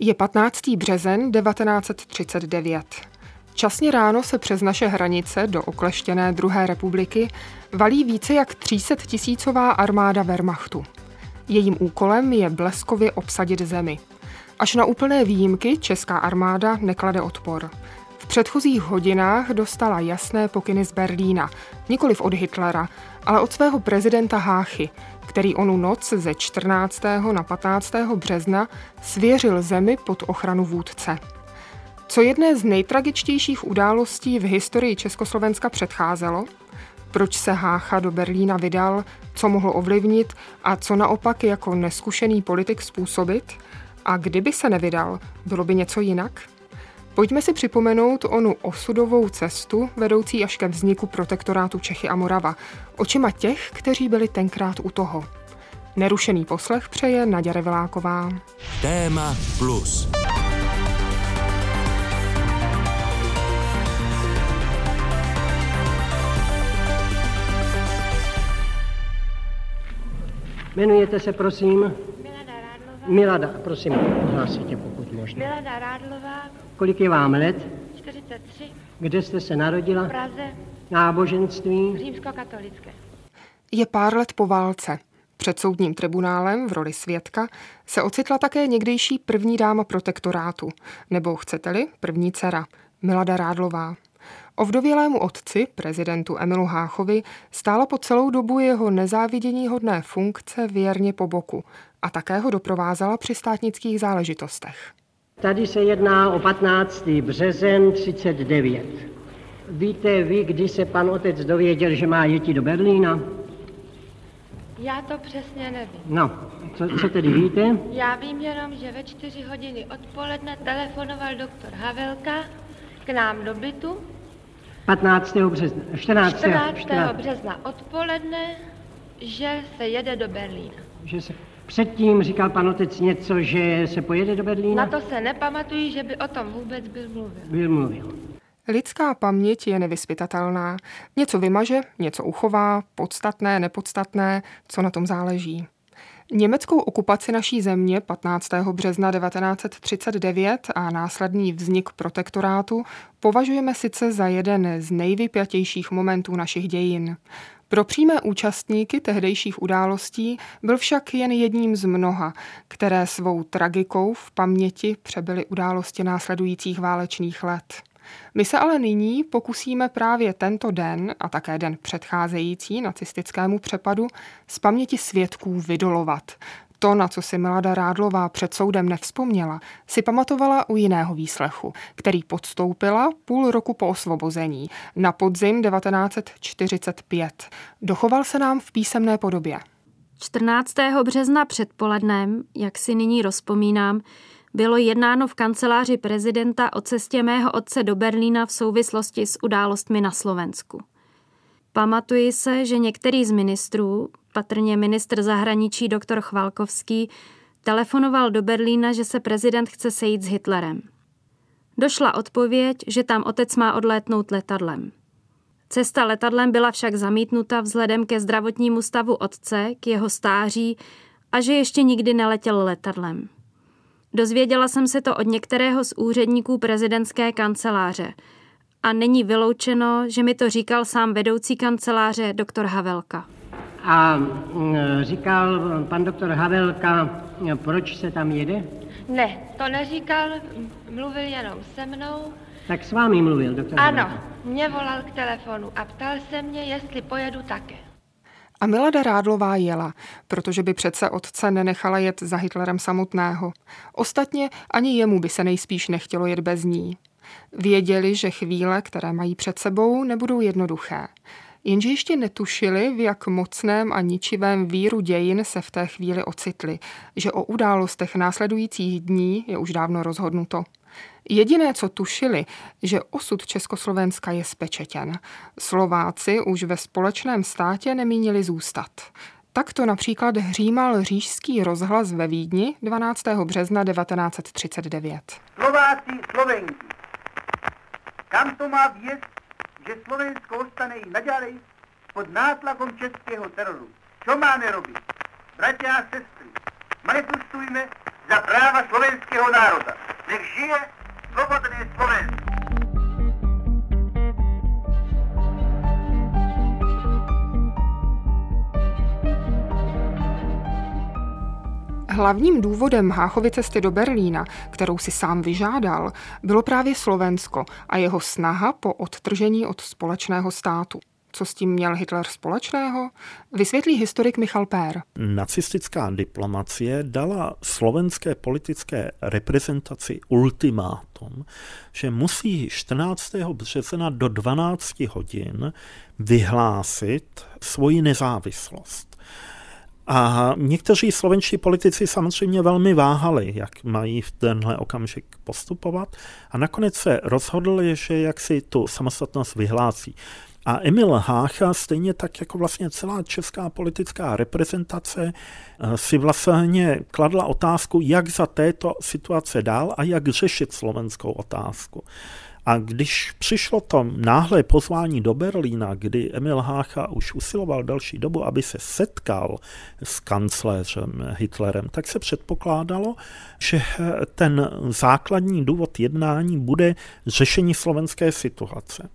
Je 15. březen 1939. Časně ráno se přes naše hranice do okleštěné druhé republiky valí více jak 300 tisícová armáda Wehrmachtu. Jejím úkolem je bleskově obsadit zemi. Až na úplné výjimky česká armáda neklade odpor. V předchozích hodinách dostala jasné pokyny z Berlína, nikoliv od Hitlera, ale od svého prezidenta Háchy, který onu noc ze 14. na 15. března svěřil zemi pod ochranu vůdce. Co jedné z nejtragičtějších událostí v historii Československa předcházelo? Proč se Hácha do Berlína vydal, co mohl ovlivnit a co naopak jako neskušený politik způsobit? A kdyby se nevydal, bylo by něco jinak? Pojďme si připomenout onu osudovou cestu vedoucí až ke vzniku protektorátu Čechy a Morava, očima těch, kteří byli tenkrát u toho. Nerušený poslech přeje Naděra Viláková. Téma plus. Jmenujete se, prosím? Milada Rádlová. Milada, prosím, hlásíte, pokud možno. Milada Rádlová. Kolik je vám let? 43. Kde jste se narodila? V Praze. Náboženství? Římskokatolické. Je pár let po válce. Před soudním tribunálem v roli svědka se ocitla také někdejší první dáma protektorátu, nebo chcete-li první dcera, Milada Rádlová. Ovdovělému otci, prezidentu Emilu Háchovi, stála po celou dobu jeho nezávidění hodné funkce věrně po boku a také ho doprovázela při státnických záležitostech. Tady se jedná o 15. březen 39. Víte vy, kdy se pan otec dověděl, že má jeti do Berlína? Já to přesně nevím. No, co, co tedy víte? Já vím jenom, že ve čtyři hodiny odpoledne telefonoval doktor Havelka k nám do bytu 15. března, 14. 14. 14. března odpoledne, že se jede do Berlína. Že se, předtím říkal pan otec něco, že se pojede do Berlína? Na to se nepamatuji, že by o tom vůbec byl mluvil. Byl mluvil. Lidská paměť je nevyspytatelná. Něco vymaže, něco uchová, podstatné, nepodstatné, co na tom záleží. Německou okupaci naší země 15. března 1939 a následný vznik protektorátu považujeme sice za jeden z nejvypjatějších momentů našich dějin. Pro přímé účastníky tehdejších událostí byl však jen jedním z mnoha, které svou tragikou v paměti přebyly události následujících válečných let. My se ale nyní pokusíme právě tento den a také den předcházející nacistickému přepadu z paměti svědků vydolovat. To, na co si Milada Rádlová před soudem nevzpomněla, si pamatovala u jiného výslechu, který podstoupila půl roku po osvobození, na podzim 1945. Dochoval se nám v písemné podobě. 14. března předpolednem, jak si nyní rozpomínám, bylo jednáno v kanceláři prezidenta o cestě mého otce do Berlína v souvislosti s událostmi na Slovensku. Pamatuji se, že některý z ministrů, patrně ministr zahraničí doktor Chvalkovský, telefonoval do Berlína, že se prezident chce sejít s Hitlerem. Došla odpověď, že tam otec má odlétnout letadlem. Cesta letadlem byla však zamítnuta vzhledem ke zdravotnímu stavu otce, k jeho stáří a že ještě nikdy neletěl letadlem. Dozvěděla jsem se to od některého z úředníků prezidentské kanceláře a není vyloučeno, že mi to říkal sám vedoucí kanceláře doktor Havelka. A mm, říkal pan doktor Havelka, proč se tam jede? Ne, to neříkal, mluvil jenom se mnou. Tak s vámi mluvil doktor Ano, Havelka. mě volal k telefonu a ptal se mě, jestli pojedu také. A Milada Rádlová jela, protože by přece otce nenechala jet za Hitlerem samotného. Ostatně ani jemu by se nejspíš nechtělo jet bez ní. Věděli, že chvíle, které mají před sebou, nebudou jednoduché. Jenže ještě netušili, v jak mocném a ničivém víru dějin se v té chvíli ocitli, že o událostech následujících dní je už dávno rozhodnuto. Jediné, co tušili, že osud Československa je spečetěn. Slováci už ve společném státě nemínili zůstat. Tak to například hřímal řížský rozhlas ve Vídni 12. března 1939. Slováci, Slovenky, kam to má věc, že Slovensko ostane i naďalej pod nátlakom českého teroru? Co máme robit? Bratě a sestry, manifestujme za práva slovenského národa. Nech žije slobodné Slovensko. Hlavním důvodem Háchovy cesty do Berlína, kterou si sám vyžádal, bylo právě Slovensko a jeho snaha po odtržení od společného státu. Co s tím měl Hitler společného? Vysvětlí historik Michal Pér. Nacistická diplomacie dala slovenské politické reprezentaci ultimátum, že musí 14. března do 12 hodin vyhlásit svoji nezávislost. A někteří slovenští politici samozřejmě velmi váhali, jak mají v tenhle okamžik postupovat a nakonec se rozhodli, že jak si tu samostatnost vyhlásí. A Emil Hácha, stejně tak jako vlastně celá česká politická reprezentace, eh, si vlastně kladla otázku, jak za této situace dál a jak řešit slovenskou otázku. A když přišlo to náhle pozvání do Berlína, kdy Emil Hácha už usiloval další dobu, aby se setkal s kancléřem Hitlerem, tak se předpokládalo, že ten základní důvod jednání bude řešení slovenské situace.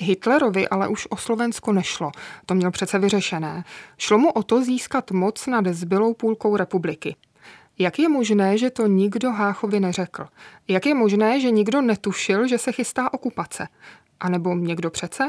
Hitlerovi ale už o Slovensko nešlo. To měl přece vyřešené. Šlo mu o to získat moc nad zbylou půlkou republiky. Jak je možné, že to nikdo Háchovi neřekl? Jak je možné, že nikdo netušil, že se chystá okupace? A nebo někdo přece?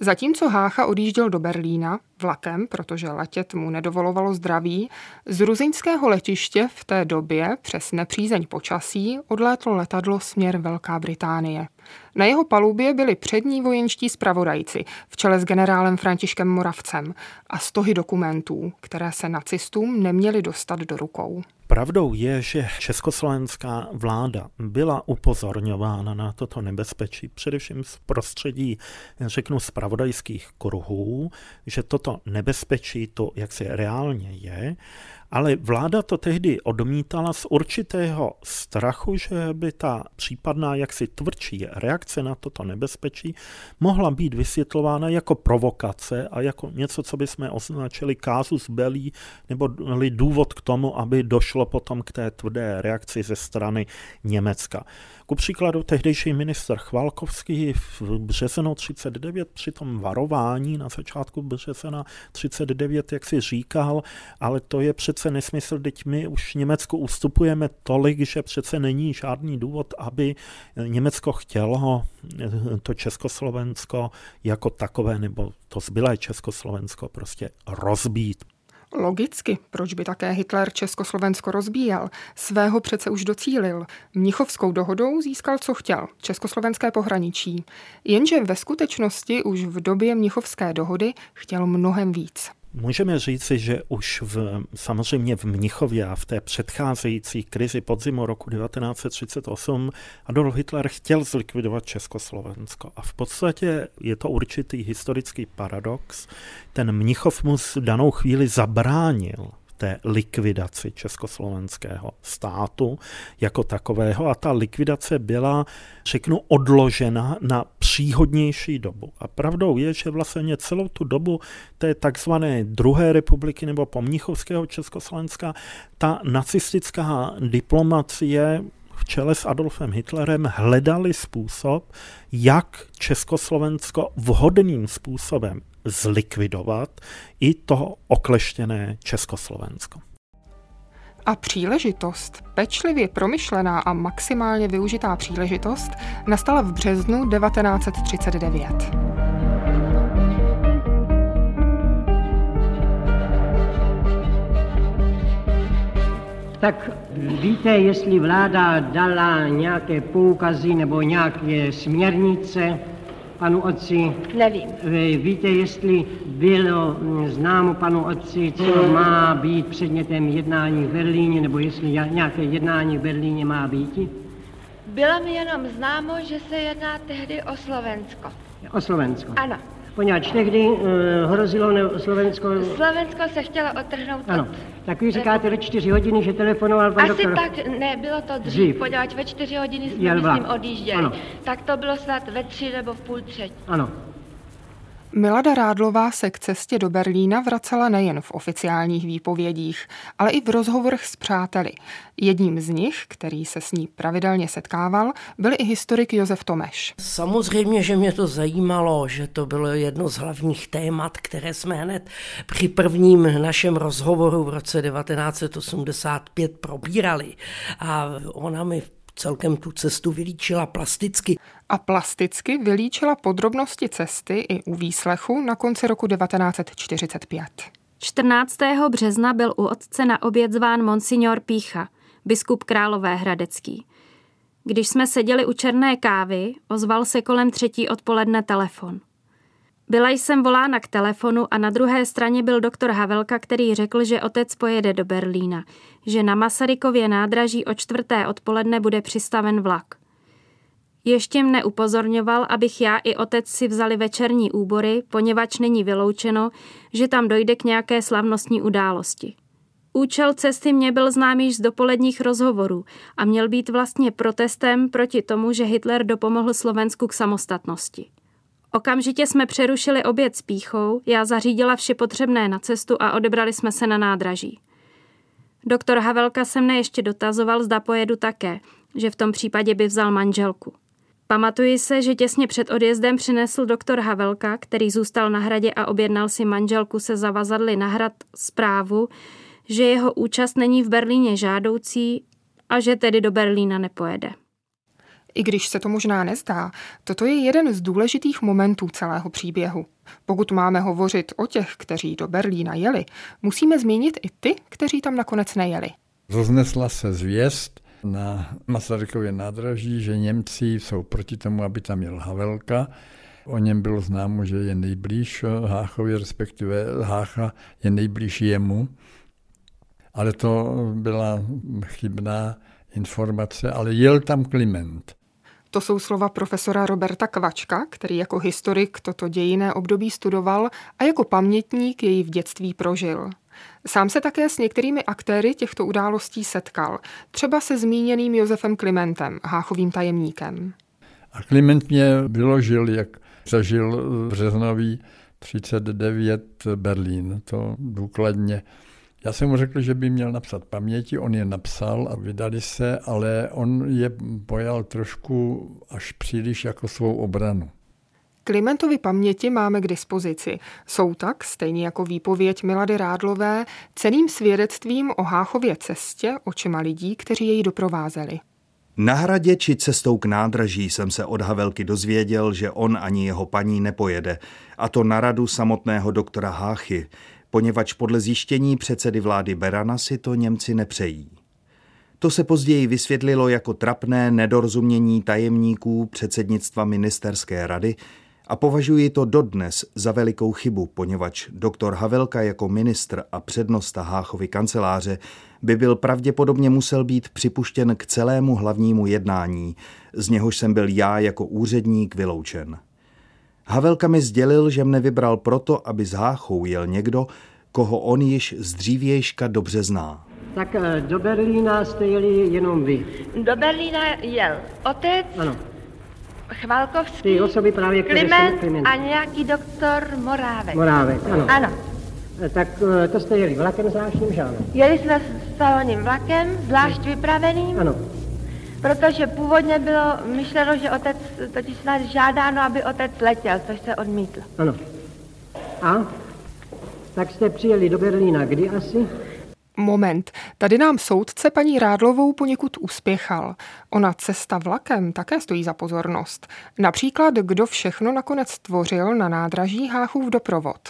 Zatímco Hácha odjížděl do Berlína vlakem, protože letět mu nedovolovalo zdraví, z ruzinského letiště v té době přes nepřízeň počasí odlétlo letadlo směr Velká Británie. Na jeho palubě byli přední vojenští zpravodajci v čele s generálem Františkem Moravcem a stohy dokumentů, které se nacistům neměly dostat do rukou. Pravdou je, že československá vláda byla upozorňována na toto nebezpečí, především z prostředí, řeknu, spravodajských kruhů, že toto nebezpečí to jaksi reálně je ale vláda to tehdy odmítala z určitého strachu, že by ta případná jaksi tvrdší reakce na toto nebezpečí mohla být vysvětlována jako provokace a jako něco, co bychom označili kázus belí, nebo důvod k tomu, aby došlo potom k té tvrdé reakci ze strany Německa. Ku příkladu tehdejší minister Chvalkovský v březnu 39 při tom varování na začátku března 39, jak si říkal, ale to je přece nesmysl, teď my už Německu ustupujeme tolik, že přece není žádný důvod, aby Německo chtělo to Československo jako takové, nebo to zbylé Československo prostě rozbít. Logicky, proč by také Hitler Československo rozbíjel? Svého přece už docílil. Mnichovskou dohodou získal, co chtěl, československé pohraničí. Jenže ve skutečnosti už v době Mnichovské dohody chtěl mnohem víc. Můžeme říci, že už v, samozřejmě v Mnichově a v té předcházející krizi podzimu roku 1938 Adolf Hitler chtěl zlikvidovat Československo. A v podstatě je to určitý historický paradox. Ten Mnichov mu danou chvíli zabránil té likvidaci československého státu jako takového a ta likvidace byla, řeknu, odložena na příhodnější dobu. A pravdou je, že vlastně celou tu dobu té takzvané druhé republiky nebo pomnichovského Československa ta nacistická diplomacie v čele s Adolfem Hitlerem hledali způsob, jak Československo vhodným způsobem zlikvidovat i to okleštěné Československo. A příležitost, pečlivě promyšlená a maximálně využitá příležitost, nastala v březnu 1939. Tak víte, jestli vláda dala nějaké poukazy nebo nějaké směrnice panu otci? Nevím. Víte, jestli bylo mm, známo panu otci, co má být předmětem jednání v Berlíně, nebo jestli nějaké jednání v Berlíně má být? Bylo mi jenom známo, že se jedná tehdy o Slovensko. O Slovensko? Ano. Poněvadž tehdy uh, hrozilo ne- Slovensko... Slovensko se chtělo otrhnout Ano. Tak vy říkáte ve čtyři hodiny, že telefonoval pan Asi doktor... tak, ne, bylo to dřív, Dřív. poněvadž ve čtyři hodiny jsme, Jel vlak. myslím, odjížděli. Ano. Tak to bylo snad ve tři nebo v půl třetí. Ano. Milada Rádlová se k cestě do Berlína vracela nejen v oficiálních výpovědích, ale i v rozhovorech s přáteli. Jedním z nich, který se s ní pravidelně setkával, byl i historik Josef Tomeš. Samozřejmě, že mě to zajímalo, že to bylo jedno z hlavních témat, které jsme hned při prvním našem rozhovoru v roce 1985 probírali. A ona mi celkem tu cestu vylíčila plasticky. A plasticky vylíčila podrobnosti cesty i u výslechu na konci roku 1945. 14. března byl u otce na oběd zván monsignor Pícha, biskup Králové Hradecký. Když jsme seděli u černé kávy, ozval se kolem třetí odpoledne telefon. Byla jsem volána k telefonu a na druhé straně byl doktor Havelka, který řekl, že otec pojede do Berlína, že na Masarykově nádraží o čtvrté odpoledne bude přistaven vlak. Ještě mne upozorňoval, abych já i otec si vzali večerní úbory, poněvadž není vyloučeno, že tam dojde k nějaké slavnostní události. Účel cesty mě byl znám již z dopoledních rozhovorů a měl být vlastně protestem proti tomu, že Hitler dopomohl Slovensku k samostatnosti. Okamžitě jsme přerušili oběd s píchou, já zařídila vše potřebné na cestu a odebrali jsme se na nádraží. Doktor Havelka se mne ještě dotazoval, zda pojedu také, že v tom případě by vzal manželku. Pamatuji se, že těsně před odjezdem přinesl doktor Havelka, který zůstal na hradě a objednal si manželku se zavazadly na hrad zprávu, že jeho účast není v Berlíně žádoucí a že tedy do Berlína nepojede. I když se to možná nezdá, toto je jeden z důležitých momentů celého příběhu. Pokud máme hovořit o těch, kteří do Berlína jeli, musíme zmínit i ty, kteří tam nakonec nejeli. Roznesla se zvěst na Masarykově nádraží, že Němci jsou proti tomu, aby tam jel Havelka. O něm bylo známo, že je nejblíž Háchově, respektive Hácha je nejblíž jemu. Ale to byla chybná informace, ale jel tam Kliment. To jsou slova profesora Roberta Kvačka, který jako historik toto dějiné období studoval a jako pamětník jej v dětství prožil. Sám se také s některými aktéry těchto událostí setkal, třeba se zmíněným Josefem Klimentem, háchovým tajemníkem. A Kliment mě vyložil, jak zažil březnový 39 Berlín, to důkladně já jsem mu řekl, že by měl napsat paměti, on je napsal a vydali se, ale on je pojal trošku až příliš jako svou obranu. Klimentovi paměti máme k dispozici. Jsou tak, stejně jako výpověď Milady Rádlové, ceným svědectvím o Háchově cestě očima lidí, kteří jej doprovázeli. Na hradě či cestou k nádraží jsem se od Havelky dozvěděl, že on ani jeho paní nepojede, a to na radu samotného doktora Háchy, poněvadž podle zjištění předsedy vlády Berana si to Němci nepřejí. To se později vysvětlilo jako trapné nedorozumění tajemníků předsednictva ministerské rady a považuji to dodnes za velikou chybu, poněvadž doktor Havelka jako ministr a přednosta Háchovy kanceláře by byl pravděpodobně musel být připuštěn k celému hlavnímu jednání, z něhož jsem byl já jako úředník vyloučen. Havelka mi sdělil, že mne vybral proto, aby s Háchou jel někdo, koho on již z dřívějška dobře zná. Tak eh, do Berlína jste jeli jenom vy. Do Berlína jel otec, Ano. Chvalkovský, Ty osoby právě, Kliment jsou Kliment. a nějaký doktor Morávek. Morávek, ano. Ano. Eh, Tak eh, to jste jeli vlakem zvláštním, že ano? Jeli jsme s salonním vlakem, zvlášť vypraveným, Ano. Protože původně bylo myšleno, že otec, totiž snad žádáno, aby otec letěl, což se odmítlo. Ano. A? Tak jste přijeli do Berlína kdy asi? Moment, tady nám soudce paní Rádlovou poněkud uspěchal. Ona cesta vlakem také stojí za pozornost. Například, kdo všechno nakonec tvořil na nádraží Háchův doprovod.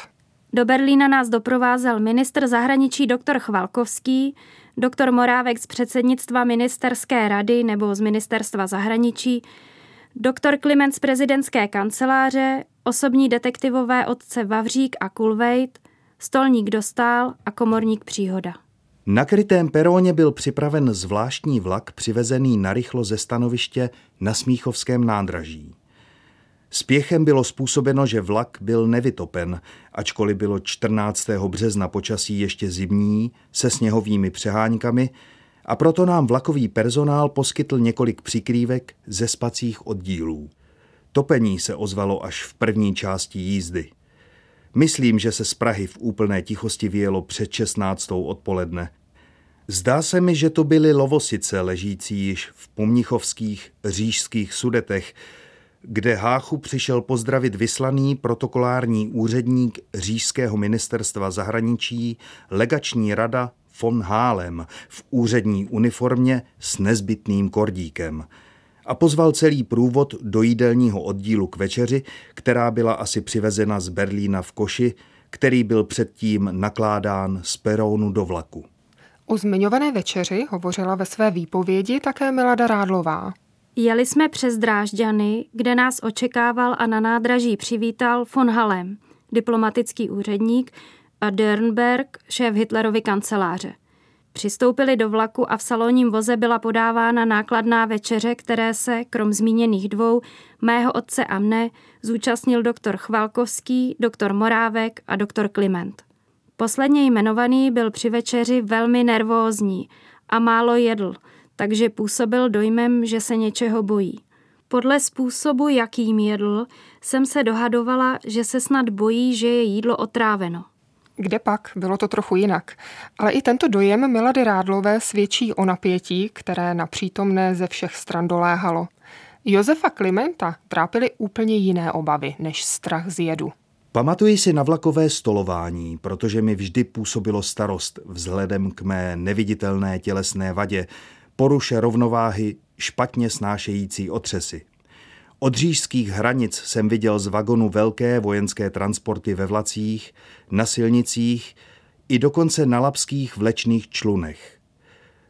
Do Berlína nás doprovázel ministr zahraničí doktor Chvalkovský, doktor Morávek z předsednictva ministerské rady nebo z ministerstva zahraničí, doktor Kliment z prezidentské kanceláře, osobní detektivové otce Vavřík a Kulvejt, stolník Dostál a komorník Příhoda. Na krytém peróně byl připraven zvláštní vlak přivezený narychlo ze stanoviště na Smíchovském nádraží. Spěchem bylo způsobeno, že vlak byl nevytopen, ačkoliv bylo 14. března počasí ještě zimní se sněhovými přeháňkami a proto nám vlakový personál poskytl několik přikrývek ze spacích oddílů. Topení se ozvalo až v první části jízdy. Myslím, že se z Prahy v úplné tichosti vyjelo před 16. odpoledne. Zdá se mi, že to byly lovosice ležící již v pomnichovských řížských sudetech, kde Háchu přišel pozdravit vyslaný protokolární úředník řížského ministerstva zahraničí legační rada von Hálem v úřední uniformě s nezbytným kordíkem a pozval celý průvod do jídelního oddílu k večeři, která byla asi přivezena z Berlína v koši, který byl předtím nakládán z perónu do vlaku. O zmiňované večeři hovořila ve své výpovědi také Milada Rádlová. Jeli jsme přes Drážďany, kde nás očekával a na nádraží přivítal von Halem, diplomatický úředník, a Dernberg, šéf Hitlerovy kanceláře. Přistoupili do vlaku a v salonním voze byla podávána nákladná večeře, které se, krom zmíněných dvou, mého otce a mne, zúčastnil doktor Chvalkovský, doktor Morávek a doktor Kliment. Posledně jmenovaný byl při večeři velmi nervózní a málo jedl, takže působil dojmem, že se něčeho bojí. Podle způsobu, jakým jedl, jsem se dohadovala, že se snad bojí, že je jídlo otráveno. Kde pak? Bylo to trochu jinak. Ale i tento dojem Milady Rádlové svědčí o napětí, které na přítomné ze všech stran doléhalo. Josefa Klimenta trápily úplně jiné obavy než strach z jedu. Pamatuji si na vlakové stolování, protože mi vždy působilo starost vzhledem k mé neviditelné tělesné vadě, poruše rovnováhy, špatně snášející otřesy. Od řížských hranic jsem viděl z vagonu velké vojenské transporty ve vlacích, na silnicích i dokonce na lapských vlečných člunech.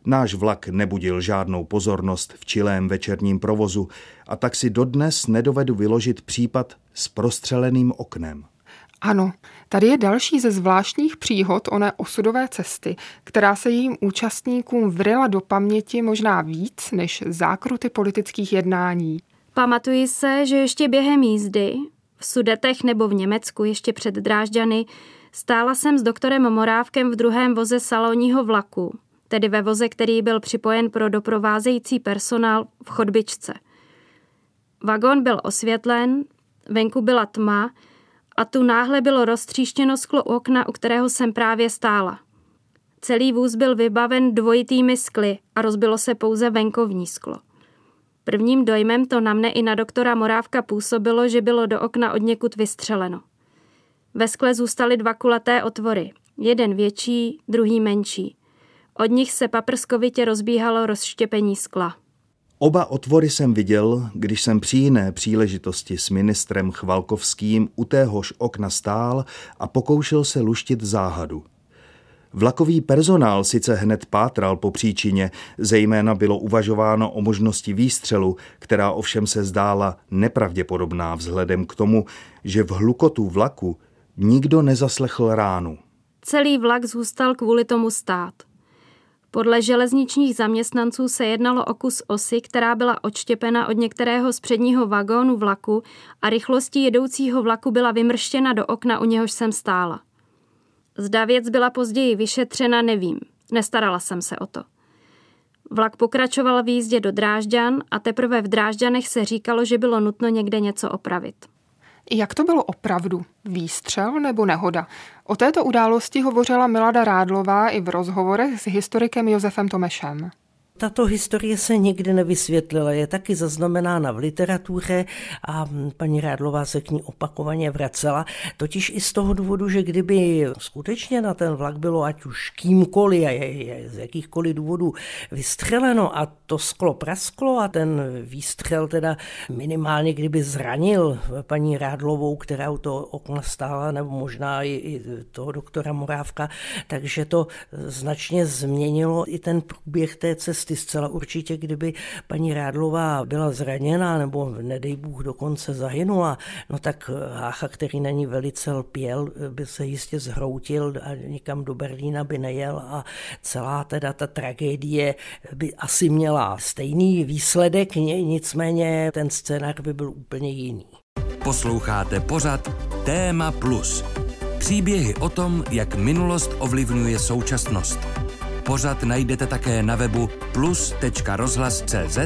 Náš vlak nebudil žádnou pozornost v čilém večerním provozu a tak si dodnes nedovedu vyložit případ s prostřeleným oknem. Ano, tady je další ze zvláštních příhod oné osudové cesty, která se jejím účastníkům vryla do paměti možná víc než zákruty politických jednání. Pamatuji se, že ještě během jízdy, v Sudetech nebo v Německu ještě před Drážďany, stála jsem s doktorem Morávkem v druhém voze salonního vlaku, tedy ve voze, který byl připojen pro doprovázející personál v chodbičce. Vagon byl osvětlen, venku byla tma a tu náhle bylo roztříštěno sklo u okna, u kterého jsem právě stála. Celý vůz byl vybaven dvojitými skly a rozbilo se pouze venkovní sklo. Prvním dojmem to na mne i na doktora Morávka působilo, že bylo do okna od někud vystřeleno. Ve skle zůstaly dva kulaté otvory, jeden větší, druhý menší. Od nich se paprskovitě rozbíhalo rozštěpení skla. Oba otvory jsem viděl, když jsem při jiné příležitosti s ministrem Chvalkovským u téhož okna stál a pokoušel se luštit záhadu. Vlakový personál sice hned pátral po příčině, zejména bylo uvažováno o možnosti výstřelu, která ovšem se zdála nepravděpodobná vzhledem k tomu, že v hlukotu vlaku nikdo nezaslechl ránu. Celý vlak zůstal kvůli tomu stát. Podle železničních zaměstnanců se jednalo o kus osy, která byla odštěpena od některého z předního vagónu vlaku a rychlostí jedoucího vlaku byla vymrštěna do okna, u něhož jsem stála. Zda věc byla později vyšetřena, nevím. Nestarala jsem se o to. Vlak pokračoval v jízdě do Drážďan a teprve v Drážďanech se říkalo, že bylo nutno někde něco opravit. Jak to bylo opravdu? Výstřel nebo nehoda? O této události hovořila Milada Rádlová i v rozhovorech s historikem Josefem Tomešem. Tato historie se nikdy nevysvětlila, je taky zaznamenána v literatuře a paní Rádlová se k ní opakovaně vracela, totiž i z toho důvodu, že kdyby skutečně na ten vlak bylo ať už kýmkoliv a je, je z jakýchkoliv důvodů vystřeleno a to sklo prasklo a ten výstřel teda minimálně kdyby zranil paní Rádlovou, která u toho okna stála, nebo možná i, i toho doktora Morávka, takže to značně změnilo i ten průběh té cesty cesty. Zcela určitě, kdyby paní Rádlová byla zraněná nebo nedej Bůh dokonce zahynula, no tak Hácha, který na ní velice lpěl, by se jistě zhroutil a nikam do Berlína by nejel a celá teda ta tragédie by asi měla stejný výsledek, nicméně ten scénář by byl úplně jiný. Posloucháte pořad Téma Plus. Příběhy o tom, jak minulost ovlivňuje současnost. Pořad najdete také na webu plus.rozhlas.cz,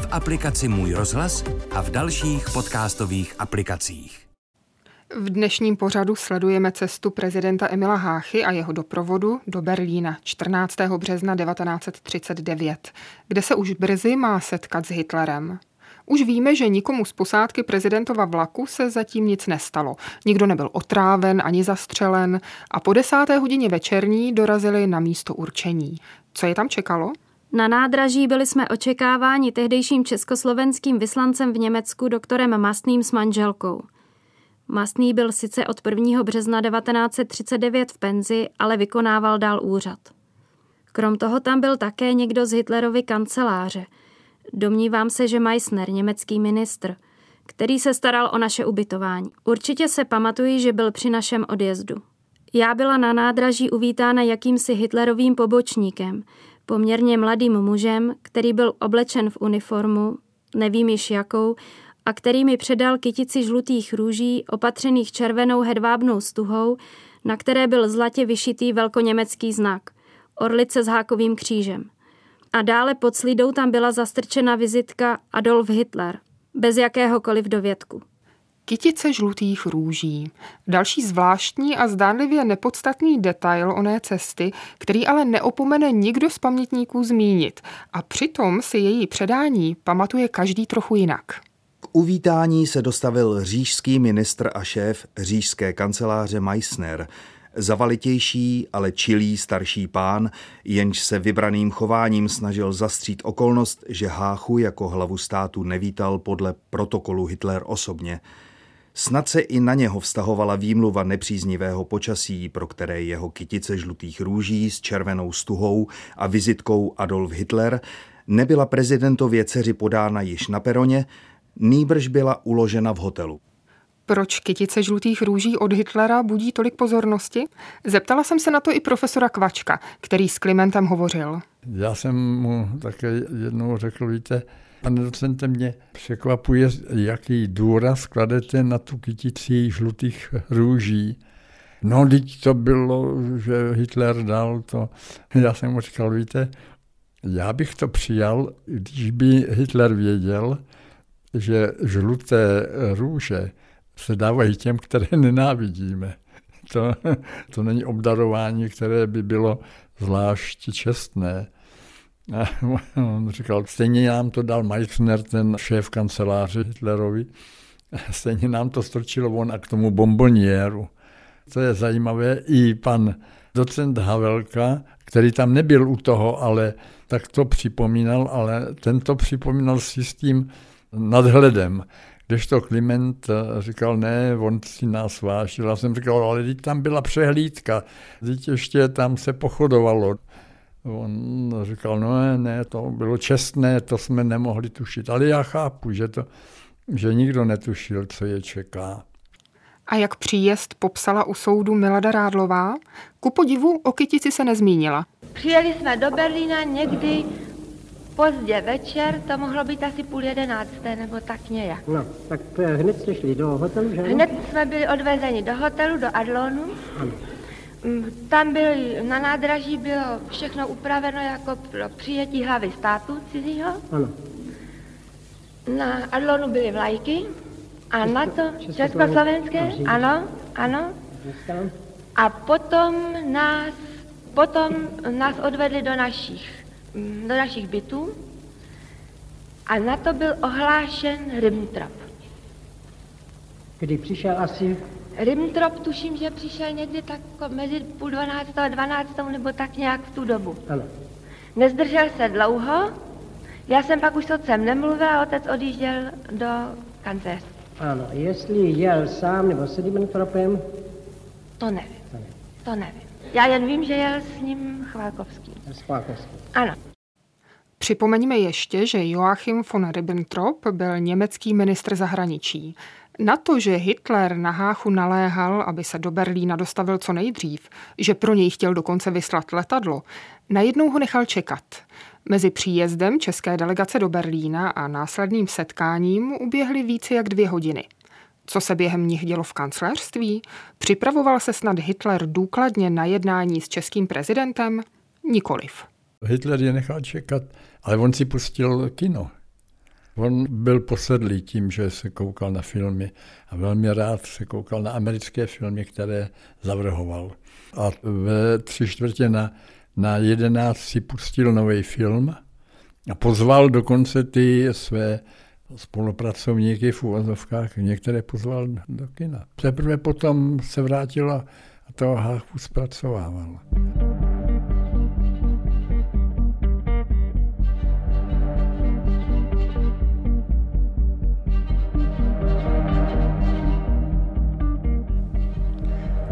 v aplikaci Můj rozhlas a v dalších podcastových aplikacích. V dnešním pořadu sledujeme cestu prezidenta Emila Háchy a jeho doprovodu do Berlína 14. března 1939, kde se už brzy má setkat s Hitlerem. Už víme, že nikomu z posádky prezidentova vlaku se zatím nic nestalo. Nikdo nebyl otráven ani zastřelen a po desáté hodině večerní dorazili na místo určení. Co je tam čekalo? Na nádraží byli jsme očekáváni tehdejším československým vyslancem v Německu doktorem Mastným s manželkou. Mastný byl sice od 1. března 1939 v penzi, ale vykonával dál úřad. Krom toho tam byl také někdo z Hitlerovy kanceláře. Domnívám se, že Meissner, německý ministr, který se staral o naše ubytování. Určitě se pamatuji, že byl při našem odjezdu. Já byla na nádraží uvítána jakýmsi Hitlerovým pobočníkem, poměrně mladým mužem, který byl oblečen v uniformu, nevím již jakou, a který mi předal kytici žlutých růží opatřených červenou hedvábnou stuhou, na které byl zlatě vyšitý velkoněmecký znak – orlice s hákovým křížem. A dále pod slídou tam byla zastrčena vizitka Adolf Hitler, bez jakéhokoliv dovědku. Kytice žlutých růží. Další zvláštní a zdánlivě nepodstatný detail oné cesty, který ale neopomene nikdo z pamětníků zmínit. A přitom si její předání pamatuje každý trochu jinak uvítání se dostavil řížský ministr a šéf řížské kanceláře Meissner, zavalitější, ale čilý starší pán, jenž se vybraným chováním snažil zastřít okolnost, že Háchu jako hlavu státu nevítal podle protokolu Hitler osobně. Snad se i na něho vztahovala výmluva nepříznivého počasí, pro které jeho kytice žlutých růží s červenou stuhou a vizitkou Adolf Hitler nebyla prezidentově dceři podána již na peroně, nýbrž byla uložena v hotelu. Proč kytice žlutých růží od Hitlera budí tolik pozornosti? Zeptala jsem se na to i profesora Kvačka, který s Klimentem hovořil. Já jsem mu také jednou řekl, víte, pane docente, mě překvapuje, jaký důraz kladete na tu kytici žlutých růží. No, teď to bylo, že Hitler dal to. Já jsem mu říkal, víte, já bych to přijal, když by Hitler věděl, že žluté růže se dávají těm, které nenávidíme. To, to není obdarování, které by bylo zvlášť čestné. A on říkal, stejně nám to dal Meissner, ten šéf kanceláře Hitlerovi, stejně nám to strčilo on a k tomu bombonieru. To je zajímavé. I pan docent Havelka, který tam nebyl u toho, ale tak to připomínal, ale ten to připomínal s jistým nadhledem. Když to Kliment eh, říkal, ne, on si nás vážil. Já jsem říkal, ale teď tam byla přehlídka, teď ještě tam se pochodovalo. On říkal, no ne, ne, to bylo čestné, to jsme nemohli tušit. Ale já chápu, že, to, že nikdo netušil, co je čeká. A jak příjezd popsala u soudu Milada Rádlová? Ku podivu o kytici se nezmínila. Přijeli jsme do Berlína někdy pozdě večer, to mohlo být asi půl jedenácté nebo tak nějak. No, tak hned jste šli do hotelu, že? Hned jsme byli odvezeni do hotelu, do Adlonu. Ano. Mm, tam byly, na nádraží bylo všechno upraveno jako pro přijetí hlavy státu cizího. Ano. Na Adlonu byly vlajky a na to československé, ano, ano. A potom nás, potom nás odvedli do našich do našich bytů a na to byl ohlášen Ribbentrop. Kdy přišel asi? Ribbentrop tuším, že přišel někdy tak mezi půl dvanáctou a dvanáctou nebo tak nějak v tu dobu. Ano. Nezdržel se dlouho, já jsem pak už s otcem nemluvila, otec odjížděl do kancléře. Ano, jestli jel sám nebo s Ribbentropem? To nevím, to nevím. To nevím. Já jen vím, že jel s ním Chválkovský. S. Ano. Připomeňme ještě, že Joachim von Ribbentrop byl německý ministr zahraničí. Na to, že Hitler na Háchu naléhal, aby se do Berlína dostavil co nejdřív, že pro něj chtěl dokonce vyslat letadlo, najednou ho nechal čekat. Mezi příjezdem české delegace do Berlína a následným setkáním uběhly více jak dvě hodiny. Co se během nich dělo v kancléřství? Připravoval se snad Hitler důkladně na jednání s českým prezidentem? Nikoliv. Hitler je nechal čekat, ale on si pustil kino. On byl posedlý tím, že se koukal na filmy a velmi rád se koukal na americké filmy, které zavrhoval. A ve tři čtvrtě na, na jedenáct si pustil nový film a pozval dokonce ty své spolupracovníky v uvozovkách, některé pozval do kina. Teprve potom se vrátil a toho Háchu zpracovával.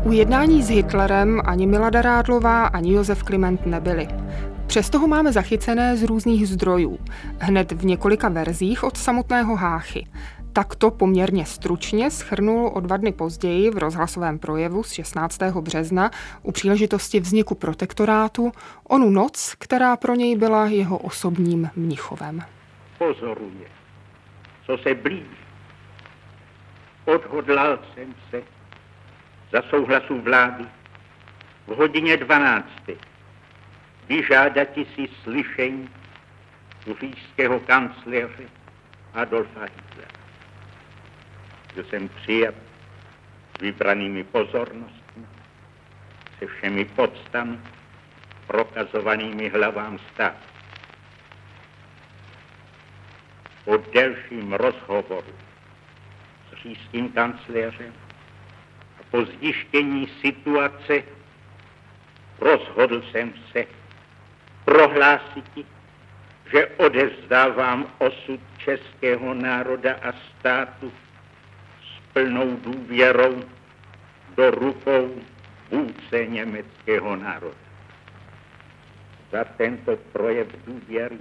U jednání s Hitlerem ani Milada Rádlová, ani Josef Kliment nebyli. Přesto ho máme zachycené z různých zdrojů, hned v několika verzích od samotného Háchy. Takto poměrně stručně schrnul o dva dny později v rozhlasovém projevu z 16. března u příležitosti vzniku protektorátu onu noc, která pro něj byla jeho osobním mnichovem. Pozoruje, co se blíží. Odhodlal jsem se za souhlasu vlády v hodině 12. vyžádati si slyšení říšského kancléře Adolfa Hitlera. Byl jsem přijat vybranými pozornostmi, se všemi podstami, prokazovanými hlavám státu. Po delším rozhovoru s říšským kancléřem po zjištění situace rozhodl jsem se prohlásit, že odevzdávám osud českého národa a státu s plnou důvěrou do rukou vůdce německého národa. Za tento projev důvěry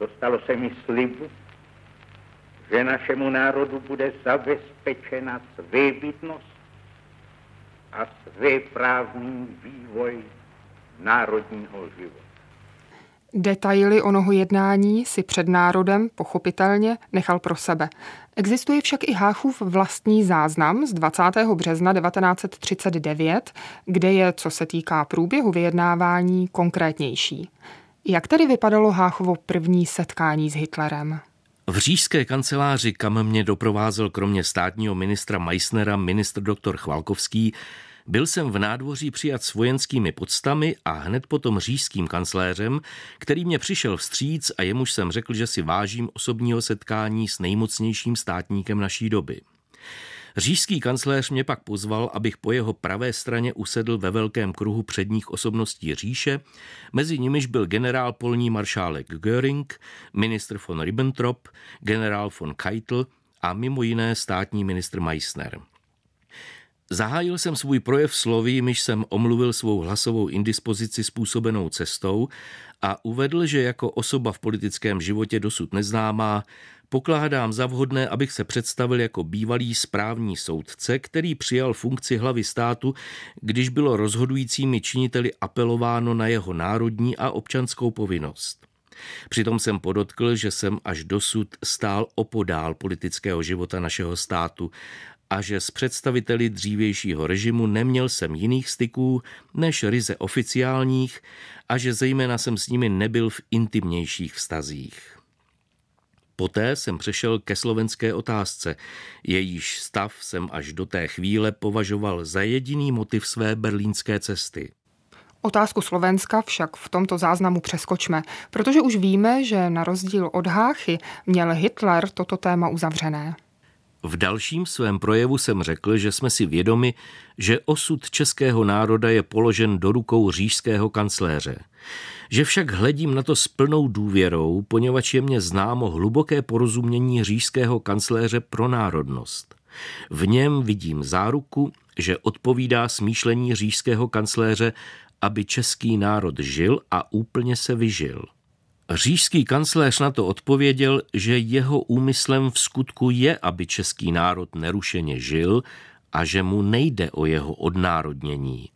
dostalo se mi slibu, že našemu národu bude zabezpečena svébytnost a svéprávný vývoj národního života. Detaily onoho jednání si před národem pochopitelně nechal pro sebe. Existuje však i Háchův vlastní záznam z 20. března 1939, kde je, co se týká průběhu vyjednávání, konkrétnější. Jak tedy vypadalo Háchovo první setkání s Hitlerem? V říšské kanceláři, kam mě doprovázel kromě státního ministra Meissnera ministr doktor Chvalkovský, byl jsem v nádvoří přijat s vojenskými podstami a hned potom říšským kancléřem, který mě přišel vstříc a jemuž jsem řekl, že si vážím osobního setkání s nejmocnějším státníkem naší doby. Říšský kancléř mě pak pozval, abych po jeho pravé straně usedl ve velkém kruhu předních osobností říše, mezi nimiž byl generál polní maršálek Göring, ministr von Ribbentrop, generál von Keitel a mimo jiné státní ministr Meissner. Zahájil jsem svůj projev slovy, myž jsem omluvil svou hlasovou indispozici způsobenou cestou a uvedl, že jako osoba v politickém životě dosud neznámá, pokládám za vhodné, abych se představil jako bývalý správní soudce, který přijal funkci hlavy státu, když bylo rozhodujícími činiteli apelováno na jeho národní a občanskou povinnost. Přitom jsem podotkl, že jsem až dosud stál opodál politického života našeho státu a že s představiteli dřívějšího režimu neměl jsem jiných styků než ryze oficiálních a že zejména jsem s nimi nebyl v intimnějších vztazích. Poté jsem přešel ke slovenské otázce, jejíž stav jsem až do té chvíle považoval za jediný motiv své berlínské cesty. Otázku Slovenska však v tomto záznamu přeskočme, protože už víme, že na rozdíl od Háchy měl Hitler toto téma uzavřené. V dalším svém projevu jsem řekl, že jsme si vědomi, že osud českého národa je položen do rukou říšského kancléře. Že však hledím na to s plnou důvěrou, poněvadž je mě známo hluboké porozumění říšského kancléře pro národnost. V něm vidím záruku, že odpovídá smýšlení říšského kancléře, aby český národ žil a úplně se vyžil. Říšský kancléř na to odpověděl, že jeho úmyslem v skutku je, aby český národ nerušeně žil a že mu nejde o jeho odnárodnění.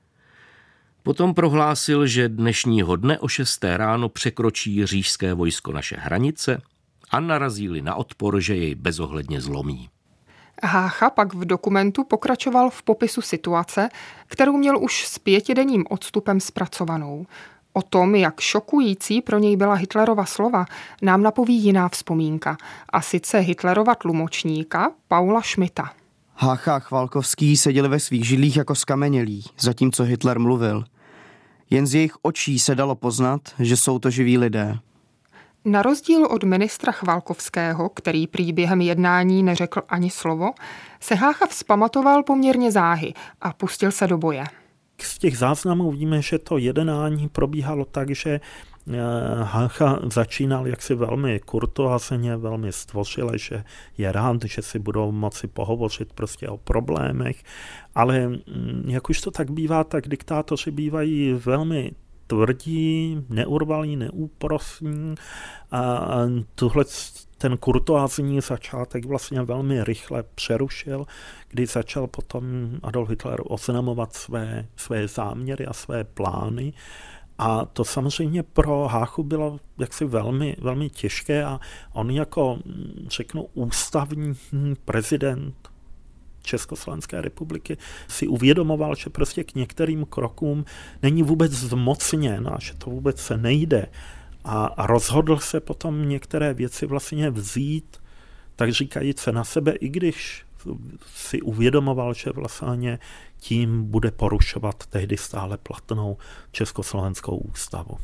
Potom prohlásil, že dnešního dne o 6. ráno překročí říšské vojsko naše hranice a narazíli na odpor, že jej bezohledně zlomí. Hácha pak v dokumentu pokračoval v popisu situace, kterou měl už s pětidenním odstupem zpracovanou. O tom, jak šokující pro něj byla Hitlerova slova, nám napoví jiná vzpomínka, a sice Hitlerova tlumočníka Paula Schmidta. Hácha a Chvalkovský seděli ve svých židlích jako skamenělí, zatímco Hitler mluvil. Jen z jejich očí se dalo poznat, že jsou to živí lidé. Na rozdíl od ministra Chvalkovského, který prý během jednání neřekl ani slovo, se Hácha vzpamatoval poměrně záhy a pustil se do boje. Z těch záznamů víme, že to jednání probíhalo tak, že eh, Hácha začínal jaksi velmi kurtoazně, velmi stvořile, že je rád, že si budou moci pohovořit prostě o problémech, ale mm, jak už to tak bývá, tak diktátoři bývají velmi tvrdí, neurvalý, neúprosní a tuhle ten kurtoázní začátek vlastně velmi rychle přerušil, kdy začal potom Adolf Hitler oznamovat své, své záměry a své plány. A to samozřejmě pro Háchu bylo jaksi velmi, velmi těžké a on jako, řeknu, ústavní prezident Československé republiky si uvědomoval, že prostě k některým krokům není vůbec zmocněn a že to vůbec se nejde. A rozhodl se potom některé věci vlastně vzít, tak říkajíc se na sebe, i když si uvědomoval, že vlastně tím bude porušovat tehdy stále platnou Československou ústavu.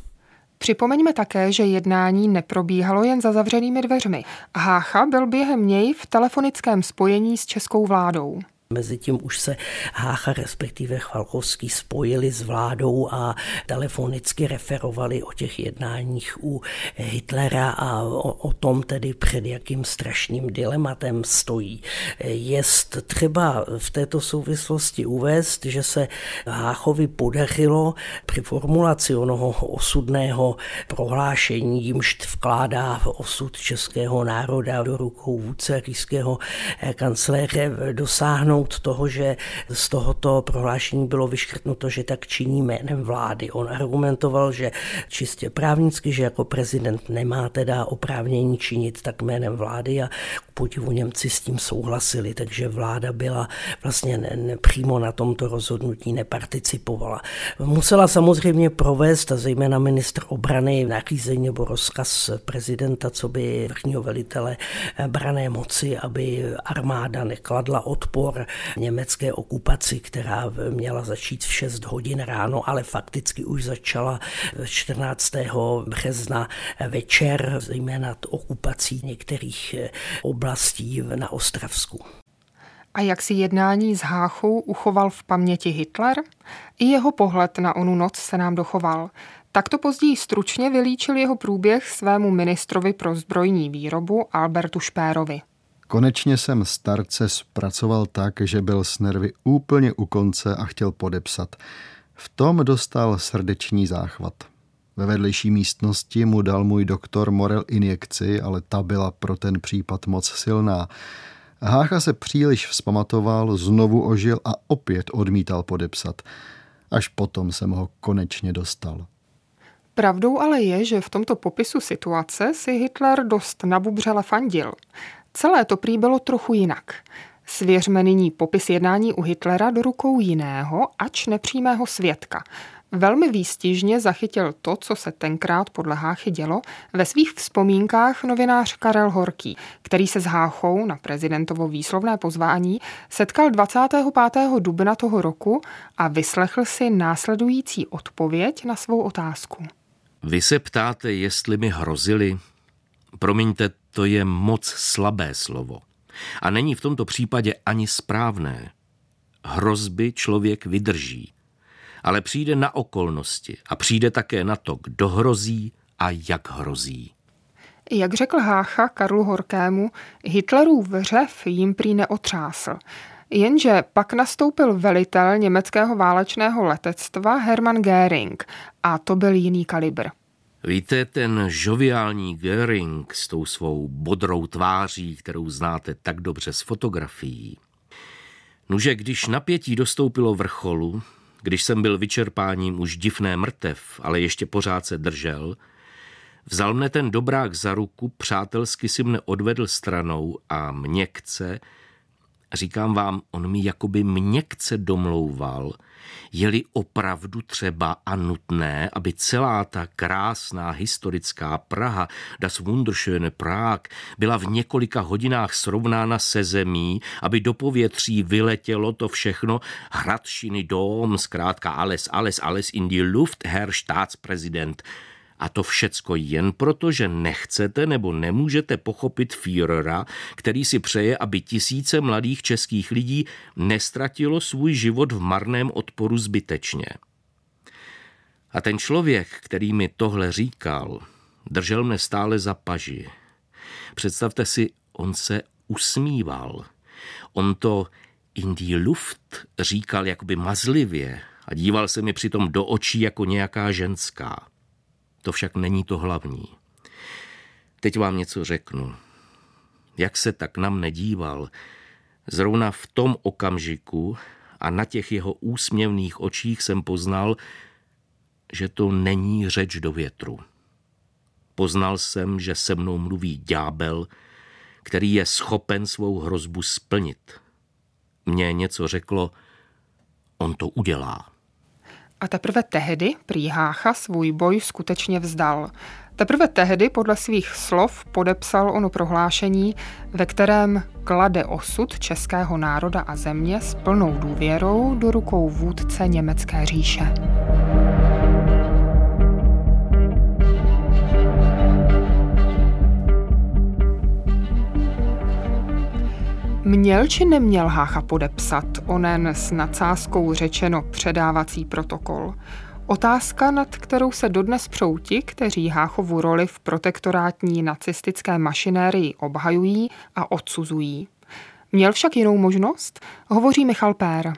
Připomeňme také, že jednání neprobíhalo jen za zavřenými dveřmi. Hácha byl během něj v telefonickém spojení s českou vládou. Mezitím už se Hácha, respektive Chvalkovský, spojili s vládou a telefonicky referovali o těch jednáních u Hitlera a o, o tom tedy před jakým strašným dilematem stojí. Jest třeba v této souvislosti uvést, že se Háchovi podařilo při formulaci onoho osudného prohlášení, jimž vkládá osud českého národa do rukou vůdce rýského kancléře dosáhnout dosáhnout toho, že z tohoto prohlášení bylo vyškrtnuto, že tak činí jménem vlády. On argumentoval, že čistě právnicky, že jako prezident nemá teda oprávnění činit tak jménem vlády a podivu Němci s tím souhlasili, takže vláda byla vlastně ne, ne, přímo na tomto rozhodnutí neparticipovala. Musela samozřejmě provést, a zejména ministr obrany, nařízení nebo rozkaz prezidenta, co by vrchního velitele brané moci, aby armáda nekladla odpor německé okupaci, která měla začít v 6 hodin ráno, ale fakticky už začala 14. března večer, zejména okupací některých oblastí na Ostravsku. A jak si jednání s Háchou uchoval v paměti Hitler? I jeho pohled na onu noc se nám dochoval. Takto později stručně vylíčil jeho průběh svému ministrovi pro zbrojní výrobu Albertu Špérovi. Konečně jsem starce zpracoval tak, že byl s nervy úplně u konce a chtěl podepsat. V tom dostal srdeční záchvat. Ve vedlejší místnosti mu dal můj doktor Morel injekci, ale ta byla pro ten případ moc silná. Hácha se příliš vzpamatoval, znovu ožil a opět odmítal podepsat. Až potom jsem ho konečně dostal. Pravdou ale je, že v tomto popisu situace si Hitler dost nabubřele fandil. Celé to prý bylo trochu jinak. Svěřme nyní popis jednání u Hitlera do rukou jiného, ač nepřímého svědka. Velmi výstižně zachytil to, co se tenkrát podle Háchy dělo, ve svých vzpomínkách novinář Karel Horký, který se s Háchou na prezidentovo výslovné pozvání setkal 25. dubna toho roku a vyslechl si následující odpověď na svou otázku. Vy se ptáte, jestli mi hrozili? Promiňte, to je moc slabé slovo. A není v tomto případě ani správné. Hrozby člověk vydrží. Ale přijde na okolnosti a přijde také na to, kdo hrozí a jak hrozí. Jak řekl Hácha Karlu Horkému, Hitlerův řev jim prý neotřásl. Jenže pak nastoupil velitel německého válečného letectva Hermann Göring a to byl jiný kalibr. Víte, ten žoviální Göring s tou svou bodrou tváří, kterou znáte tak dobře z fotografií, Nuže, když napětí dostoupilo vrcholu, když jsem byl vyčerpáním už divné mrtev, ale ještě pořád se držel, vzal mne ten dobrák za ruku, přátelsky si mne odvedl stranou a měkce, Říkám vám, on mi jakoby měkce domlouval, je-li opravdu třeba a nutné, aby celá ta krásná historická Praha, das wunderschöne Prag, byla v několika hodinách srovnána se zemí, aby do povětří vyletělo to všechno, Hradšiny dom, zkrátka alles, alles, alles in die Luft, Herr Staatspräsident. A to všecko jen proto, že nechcete nebo nemůžete pochopit Führera, který si přeje, aby tisíce mladých českých lidí nestratilo svůj život v marném odporu zbytečně. A ten člověk, který mi tohle říkal, držel mne stále za paži. Představte si, on se usmíval. On to in die Luft říkal jakoby mazlivě a díval se mi přitom do očí jako nějaká ženská. To však není to hlavní. Teď vám něco řeknu. Jak se tak nám nedíval, zrovna v tom okamžiku a na těch jeho úsměvných očích jsem poznal, že to není řeč do větru. Poznal jsem, že se mnou mluví ďábel, který je schopen svou hrozbu splnit. Mně něco řeklo, on to udělá. A teprve tehdy prý Hácha svůj boj skutečně vzdal. Teprve tehdy podle svých slov podepsal ono prohlášení, ve kterém klade osud českého národa a země s plnou důvěrou do rukou vůdce německé říše. Měl či neměl Hácha podepsat onen s nadsázkou řečeno předávací protokol? Otázka, nad kterou se dodnes přouti, kteří Háchovu roli v protektorátní nacistické mašinérii obhajují a odsuzují. Měl však jinou možnost? Hovoří Michal Pér.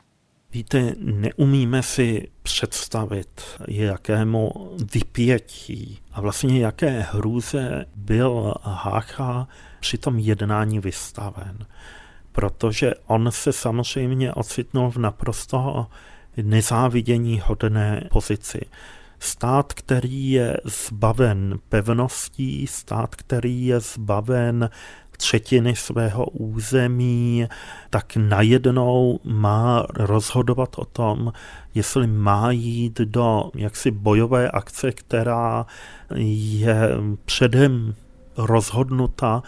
Víte, neumíme si představit, jakému vypětí a vlastně jaké hrůze byl Hácha při tom jednání vystaven protože on se samozřejmě ocitnul v naprosto nezávidění hodné pozici. Stát, který je zbaven pevností, stát, který je zbaven třetiny svého území, tak najednou má rozhodovat o tom, jestli má jít do jaksi bojové akce, která je předem rozhodnuta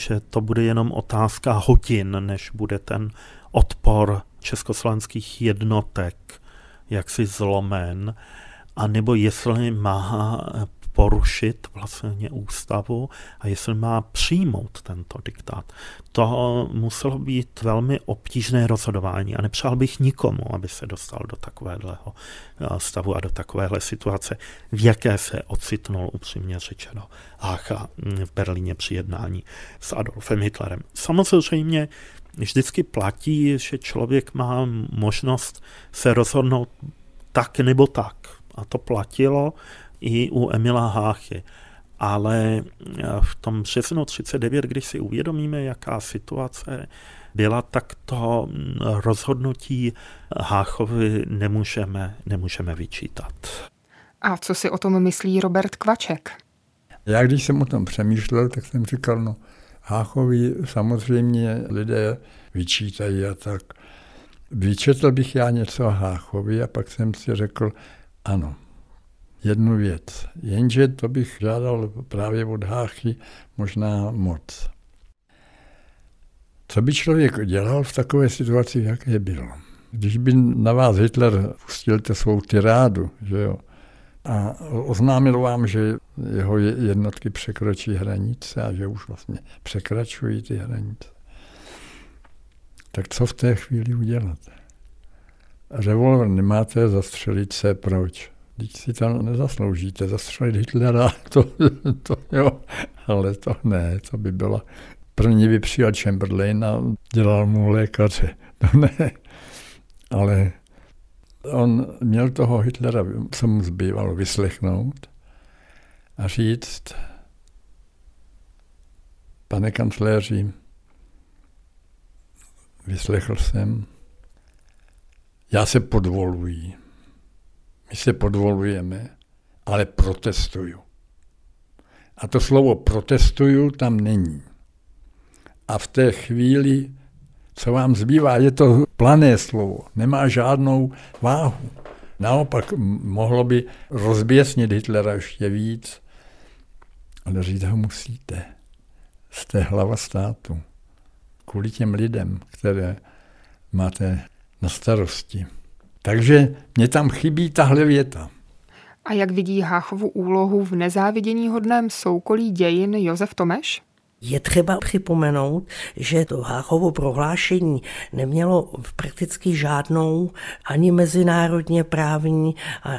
že to bude jenom otázka hodin, než bude ten odpor československých jednotek jaksi zlomen, anebo jestli má porušit vlastně ústavu a jestli má přijmout tento diktát. To muselo být velmi obtížné rozhodování a nepřál bych nikomu, aby se dostal do takového eh, stavu a do takovéhle situace, v jaké se ocitnul upřímně řečeno Hácha hm, v Berlíně při jednání s Adolfem Hitlerem. Samozřejmě vždycky platí, že člověk má možnost se rozhodnout tak nebo tak. A to platilo i u Emila Háchy. Ale eh, v tom březnu 39, když si uvědomíme, jaká situace byla, tak to rozhodnutí Háchovi nemůžeme, nemůžeme vyčítat. A co si o tom myslí Robert Kvaček? Já když jsem o tom přemýšlel, tak jsem říkal, no Háchovi samozřejmě lidé vyčítají a tak. Vyčetl bych já něco Háchovi a pak jsem si řekl, ano, jednu věc. Jenže to bych žádal právě od Háchy možná moc. Co by člověk dělal v takové situaci, jaké byl? Když by na vás Hitler pustil svou tirádu, že jo, a oznámil vám, že jeho jednotky překročí hranice a že už vlastně překračují ty hranice. Tak co v té chvíli uděláte? Revolver nemáte, zastřelit se, proč? Teď si to nezasloužíte, zastřelit Hitlera, to, to jo, ale to ne, to by bylo. První by přijal Chamberlain a dělal mu lékaře, to ne. Ale on měl toho Hitlera, co mu zbývalo, vyslechnout a říct, pane kancléři, vyslechl jsem, já se podvoluji. My se podvolujeme, ale protestuju. A to slovo protestuju tam není. A v té chvíli, Co vám zbývá? Je to plané slovo, nemá žádnou váhu. Naopak mohlo by rozběsnit Hitlera ještě víc, ale říct ho musíte. Jste hlava státu. Kvůli těm lidem, které máte na starosti. Takže mě tam chybí tahle věta. A jak vidí Háchovu úlohu v nezávidění hodném soukolí dějin Josef Tomeš? Je třeba připomenout, že to Háchovo prohlášení nemělo prakticky žádnou ani mezinárodně právní,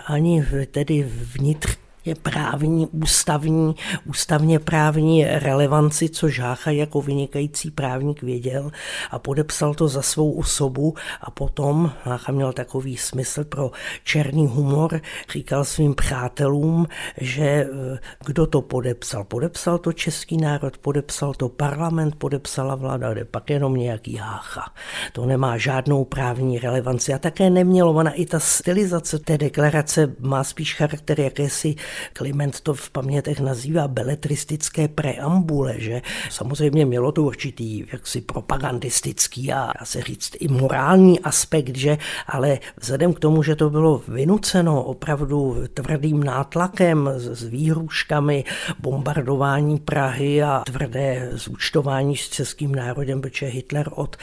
ani tedy vnitř je právní, ústavní, ústavně právní relevanci, co Žácha jako vynikající právník věděl a podepsal to za svou osobu a potom Žácha měl takový smysl pro černý humor, říkal svým přátelům, že eh, kdo to podepsal? Podepsal to český národ, podepsal to parlament, podepsala vláda, kde pak jenom nějaký Hácha. To nemá žádnou právní relevanci a také nemělo, ona i ta stylizace té deklarace má spíš charakter jakési Kliment to v pamětech nazývá beletristické preambule, že? Samozřejmě mělo to určitý jaksi propagandistický a dá se říct i morální aspekt, že? Ale vzhledem k tomu, že to bylo vynuceno opravdu tvrdým nátlakem s výhruškami, bombardování Prahy a tvrdé zúčtování s českým národem, protože Hitler od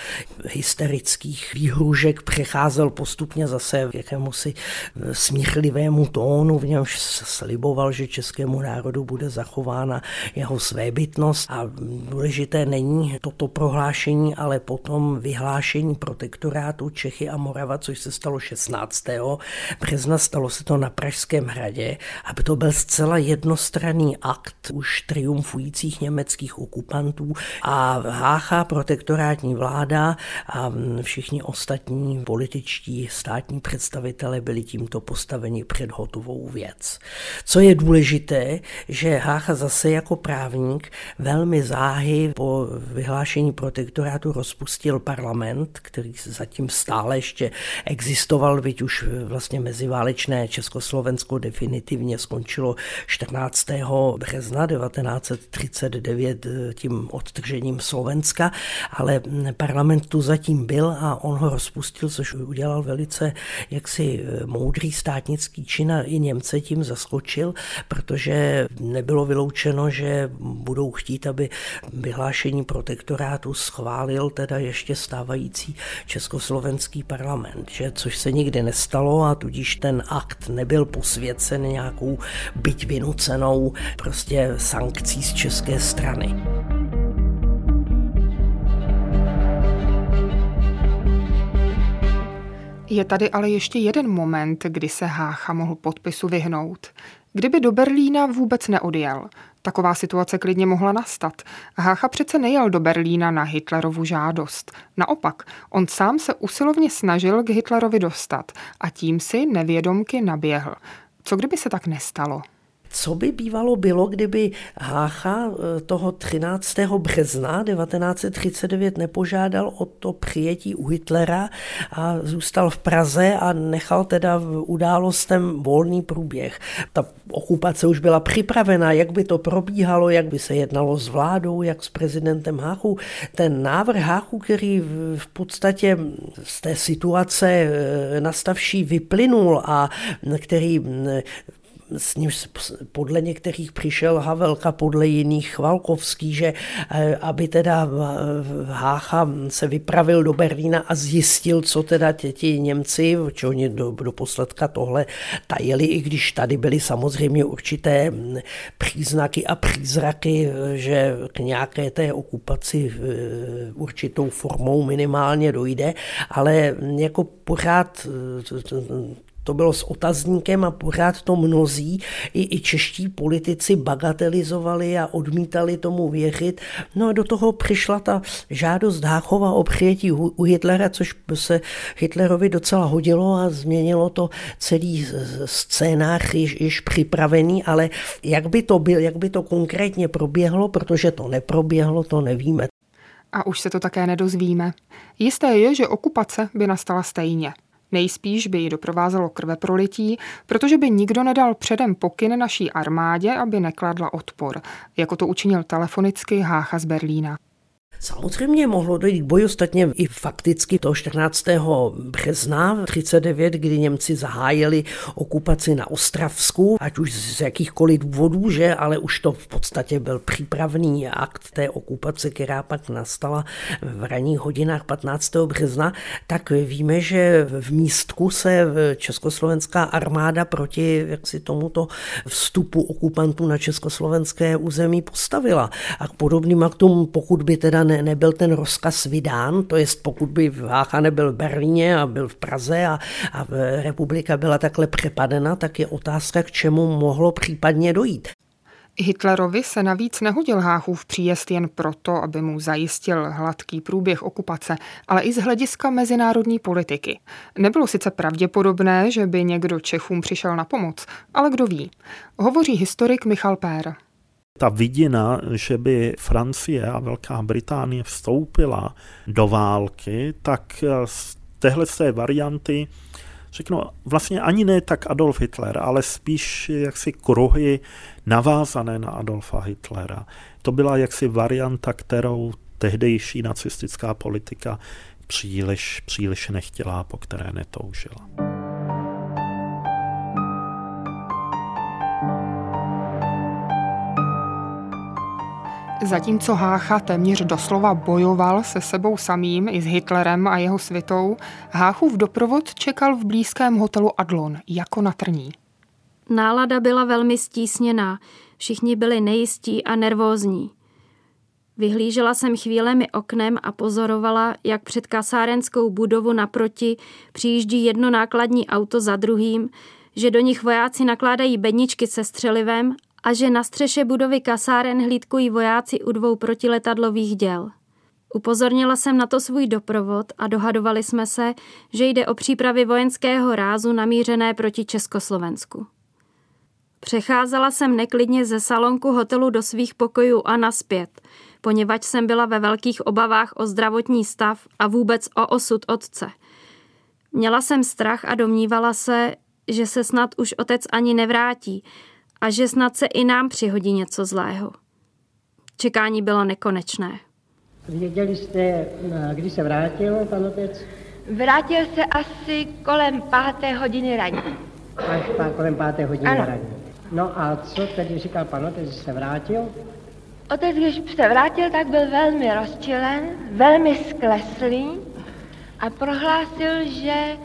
hysterických výhružek přecházel postupně zase k jakémusi smíchlivému tónu, v němž slib sliboval, že českému národu bude zachována jeho svébytnost a důležité není toto prohlášení, ale potom vyhlášení protektorátu Čechy a Morava, což se stalo 16. března, stalo se to na Pražském hradě, aby to byl zcela jednostranný akt už triumfujících německých okupantů a Hácha, protektorátní vláda a všichni ostatní političtí státní představitelé byli tímto postaveni před hotovou věc. Co je důležité, že Hácha zase jako právník velmi záhy po vyhlášení protektorátu rozpustil parlament, který zatím stále ještě existoval, byť už vlastně meziválečné Československo definitivně skončilo 14. března 1939 tím odtržením Slovenska, ale parlament tu zatím byl a on ho rozpustil, což udělal velice jaksi moudrý státnický čin a i Němce tím zaskočil změnil, protože nebylo vyloučeno, že budou chtít, aby vyhlášení protektorátu schválil teda ještě stávající československý parlament, že, což se nikdy nestalo a tudíž ten akt nebyl posvěcen nějakou byť vynucenou prostě sankcí z české strany. Je tady ale ještě jeden moment, kdy se Hácha mohl podpisu vyhnout. Kdyby do Berlína vůbec neodjel, taková situace klidně mohla nastat. Hácha přece nejel do Berlína na Hitlerovu žádost. Naopak, on sám se usilovně snažil k Hitlerovi dostat a tím si nevědomky naběhl. Co kdyby se tak nestalo? Co by bývalo bylo, kdyby Hácha eh, toho 13. března 1939 nepožádal o to přijetí u Hitlera a zůstal v Praze a nechal teda v událostem volný průběh. Ta okupace už byla připravena, jak by to probíhalo, jak by se jednalo s vládou, jak s prezidentem Háchu. Ten návrh Háchu, který v podstatě z té situace eh, nastavší vyplynul a který s nímž podle některých přišel Havelka, podle jiných Chvalkovský, že eh, aby teda Hácha se vypravil do Berlína a zjistil, co teda ti Němci, či oni do, do posledka tohle tajili, i když tady byly samozřejmě určité hm, příznaky a přízraky, že k nějaké té okupaci eh, určitou formou minimálně dojde, ale jako pořád eh, to bylo s otazníkem a pořád to mnozí, i, i čeští politici bagatelizovali a odmítali tomu věřit. No a do toho přišla ta žádost Háchova o přijetí u Hitlera, což se Hitlerovi docela hodilo a změnilo to celý scénář již, již připravený, ale jak by to byl, jak by to konkrétně proběhlo, protože to neproběhlo, to nevíme. A už se to také nedozvíme. Jisté je, že okupace by nastala stejně. Nejspíš by ji doprovázelo krveprolití, protože by nikdo nedal předem pokyn naší armádě, aby nekladla odpor, jako to učinil telefonicky Hácha z Berlína. Samozřejmě mohlo dojít k boji, ostatně i fakticky to 14. března 39, kdy Němci zahájili okupaci na Ostravsku, ať už z jakýchkoliv důvodů, že, ale už to v podstatě byl přípravný akt té okupace, která pak nastala v ranních hodinách 15. března, tak víme, že v místku se československá armáda proti jaksi tomuto vstupu okupantů na československé území postavila. A k podobným aktům, pokud by teda ne, nebyl ten rozkaz vydán, to jest pokud by Vácha nebyl v Berlíně a byl v Praze a, a republika byla takhle přepadena, tak je otázka, k čemu mohlo případně dojít. Hitlerovi se navíc nehodil Háchův příjezd jen proto, aby mu zajistil hladký průběh okupace, ale i z hlediska mezinárodní politiky. Nebylo sice pravděpodobné, že by někdo Čechům přišel na pomoc, ale kdo ví. Hovoří historik Michal Pér ta vidina, že by Francie a Velká Británie vstoupila do války, tak z téhle té varianty řeknu, vlastně ani ne tak Adolf Hitler, ale spíš jaksi kruhy navázané na Adolfa Hitlera. To byla jaksi varianta, kterou tehdejší nacistická politika příliš, příliš nechtěla, po které netoužila. Zatímco Hácha téměř doslova bojoval se sebou samým i s Hitlerem a jeho svitou, Háchův doprovod čekal v blízkém hotelu Adlon jako na trní. Nálada byla velmi stísněná, všichni byli nejistí a nervózní. Vyhlížela jsem chvílemi oknem a pozorovala, jak před kasárenskou budovu naproti přijíždí jedno nákladní auto za druhým, že do nich vojáci nakládají bedničky se střelivem a že na střeše budovy kasáren hlídkují vojáci u dvou protiletadlových děl. Upozornila jsem na to svůj doprovod a dohadovali jsme se, že jde o přípravy vojenského rázu namířené proti Československu. Přecházela jsem neklidně ze salonku hotelu do svých pokojů a naspět, poněvadž jsem byla ve velkých obavách o zdravotní stav a vůbec o osud otce. Měla jsem strach a domnívala se, že se snad už otec ani nevrátí a že snad se i nám přihodí něco zlého. Čekání bylo nekonečné. Věděli jste, eh, kdy se vrátil pan otec? Vrátil se asi kolem páté hodiny ranní. Až pá, kolem páté hodiny ano. ranní. No a co tedy říkal pan otec, že se vrátil? Otec, když se vrátil, tak byl velmi rozčilen, velmi skleslý a prohlásil, že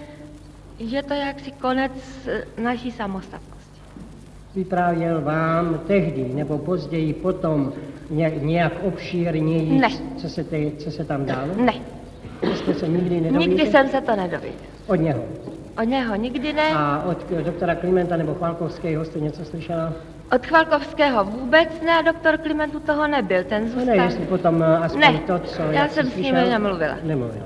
je to jaksi konec naší samostatnosti vyprávěl vám tehdy nebo později potom nějak obšírněji, ne. co se, te, co se tam dalo? Ne. Jste se nikdy nedověděli? Nikdy jsem se to nedověděl. Od něho? Od něho nikdy ne. A od doktora Klimenta nebo Chvalkovského jste něco slyšela? Od Chvalkovského vůbec ne a doktor Klimentu toho nebyl, ten zůstal. No ne, jestli potom eh, aspoň ne. to, co... já jsem s nimi nemluvila. Nemluvila.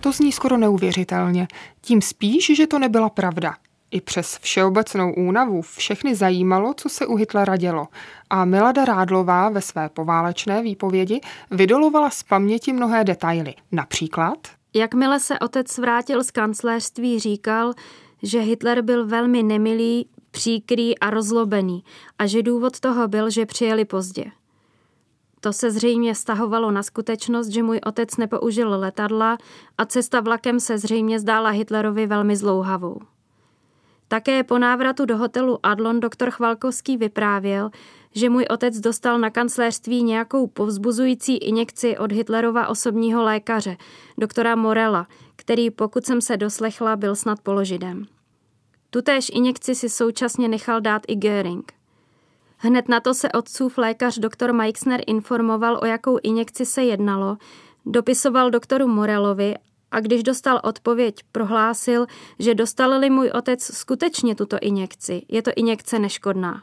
To zní skoro neuvěřitelně. Tím spíš, že to nebyla pravda. I přes všeobecnou únavu všechny zajímalo, co se u Hitlera dělo a Milada Rádlová ve své poválečné výpovědi vydolovala z paměti mnohé detaily. Například? Jakmile se otec vrátil z kancléřství, říkal, že Hitler byl velmi nemilý, příkrý a rozlobený a že důvod toho byl, že přijeli pozdě. To se zřejmě stahovalo na skutečnost, že můj otec nepoužil letadla a cesta vlakem se zřejmě zdála Hitlerovi velmi zlouhavou. Také po návratu do hotelu Adlon doktor Chvalkovský vyprávěl, že můj otec dostal na kancléřství nějakou povzbuzující injekci od Hitlerova osobního lékaře, doktora Morela, který, pokud jsem se doslechla, byl snad položidem. Tutéž injekci si současně nechal dát i Göring. Hned na to se otcův lékař doktor Meixner informoval, o jakou injekci se jednalo, dopisoval doktoru Morelovi a když dostal odpověď, prohlásil, že dostal-li můj otec skutečně tuto injekci, je to injekce neškodná.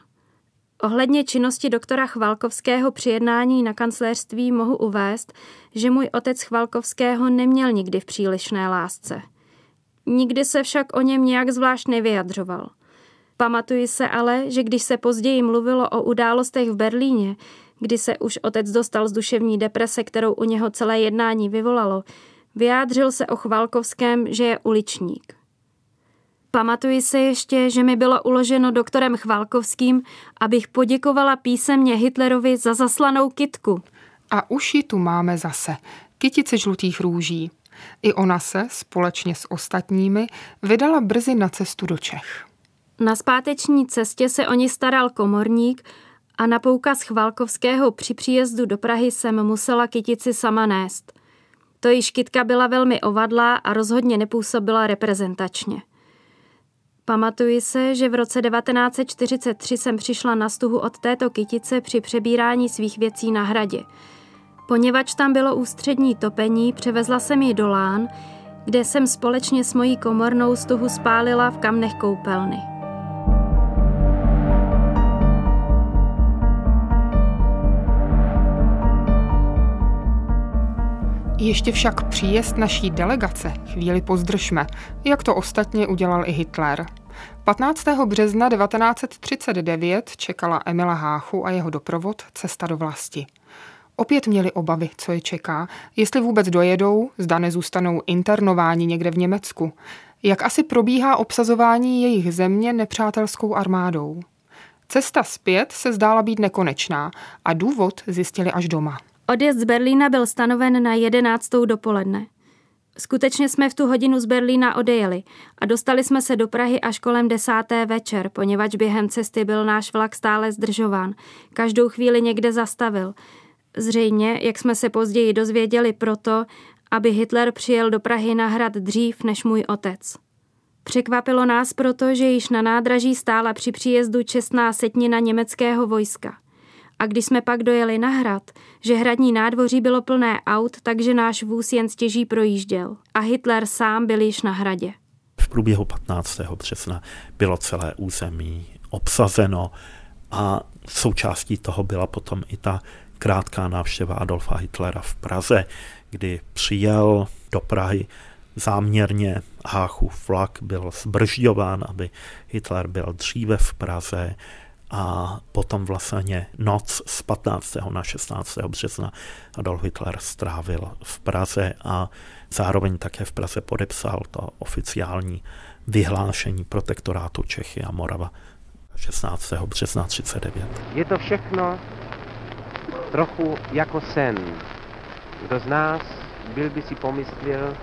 Ohledně činnosti doktora Chvalkovského při jednání na kancléřství mohu uvést, že můj otec Chvalkovského neměl nikdy v přílišné lásce. Nikdy se však o něm nějak zvlášť nevyjadřoval. Pamatuji se ale, že když se později mluvilo o událostech v Berlíně, kdy se už otec dostal z duševní deprese, kterou u něho celé jednání vyvolalo, Vyjádřil se o Chvalkovském, že je uličník. Pamatuji se ještě, že mi bylo uloženo doktorem Chvalkovským, abych poděkovala písemně Hitlerovi za zaslanou kitku. A už ji tu máme zase. Kytice žlutých růží. I ona se, společně s ostatními, vydala brzy na cestu do Čech. Na zpáteční cestě se o ní staral komorník a na poukaz Chvalkovského při příjezdu do Prahy jsem musela kytici sama nést. To již kytka byla velmi ovadlá a rozhodně nepůsobila reprezentačně. Pamatuji se, že v roce 1943 jsem přišla na stuhu od této kytice při přebírání svých věcí na hradě. Poněvadž tam bylo ústřední topení, převezla jsem ji do Lán, kde jsem společně s mojí komornou stuhu spálila v kamnech koupelny. Ještě však příjezd naší delegace chvíli pozdržme, jak to ostatně udělal i Hitler. 15. března 1939 čekala Emila Háchu a jeho doprovod cesta do vlasti. Opět měli obavy, co je čeká, jestli vůbec dojedou, zda nezůstanou internováni někde v Německu. Jak asi probíhá obsazování jejich země nepřátelskou armádou. Cesta zpět se zdála být nekonečná a důvod zjistili až doma. Odjezd z Berlína byl stanoven na 11. dopoledne. Skutečně jsme v tu hodinu z Berlína odejeli a dostali jsme se do Prahy až kolem desáté večer, poněvadž během cesty byl náš vlak stále zdržován. Každou chvíli někde zastavil. Zřejmě, jak jsme se později dozvěděli proto, aby Hitler přijel do Prahy na hrad dřív než můj otec. Překvapilo nás proto, že již na nádraží stála při příjezdu čestná setnina německého vojska. A když jsme pak dojeli na hrad, že hradní nádvoří bylo plné aut, takže náš vůz jen stěží projížděl. A Hitler sám byl již na hradě. V průběhu 15. března bylo celé území obsazeno a součástí toho byla potom i ta krátká návštěva Adolfa Hitlera v Praze, kdy přijel do Prahy záměrně Háchův vlak byl zbržďován, aby Hitler byl dříve v Praze a potom vlastně noc z 15. na 16. března Adolf Hitler strávil v Praze a zároveň také v Praze podepsal to oficiální vyhlášení protektorátu Čechy a Morava 16. března 39. Je to všechno trochu jako sen. Kdo z nás byl by si pomyslel,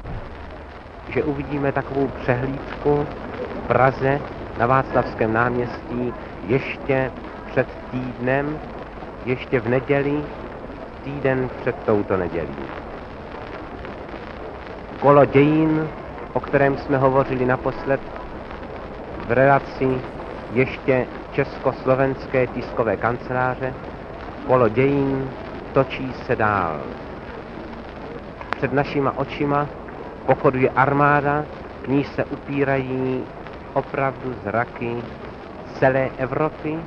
že uvidíme takovou přehlídku v Praze na Václavském náměstí ještě před týdnem, ještě v neděli, týden před touto nedělí. Kolo dějin, o kterém jsme hovořili naposled v relaci ještě Československé tiskové kanceláře, kolo dějin točí se dál. Před našima očima pochoduje armáda, k níž se upírají opravdu zraky celé Evropy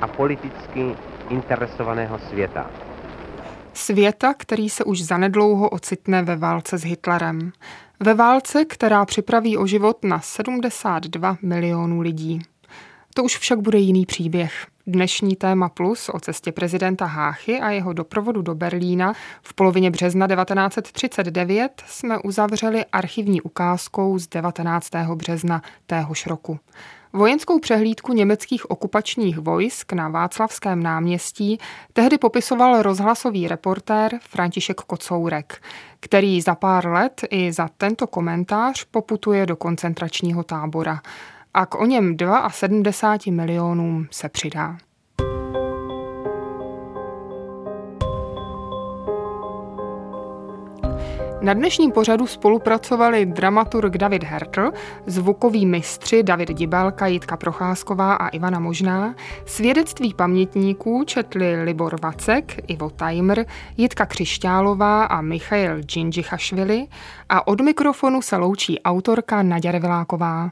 a politicky interesovaného světa. Světa, který se už zanedlouho ocitne ve válce s Hitlerem. Ve válce, která připraví o život na 72 milionů lidí. To už však bude jiný příběh. Dnešní téma plus o cestě prezidenta Háchy a jeho doprovodu do Berlína v polovině března 1939 jsme uzavřeli archivní ukázkou z 19. března téhož roku. Vojenskou přehlídku německých okupačních vojsk na Václavském náměstí tehdy popisoval rozhlasový reportér František Kocourek, který za pár let i za tento komentář poputuje do koncentračního tábora a k o něm 72 milionům se přidá. Na dnešním pořadu spolupracovali dramaturg David Hertl, zvukoví mistři David Dibelka, Jitka Procházková a Ivana Možná, svědectví pamětníků četli Libor Vacek, Ivo Tajmr, Jitka Křišťálová a Michail Džinžichašvili a od mikrofonu se loučí autorka Naděra Viláková.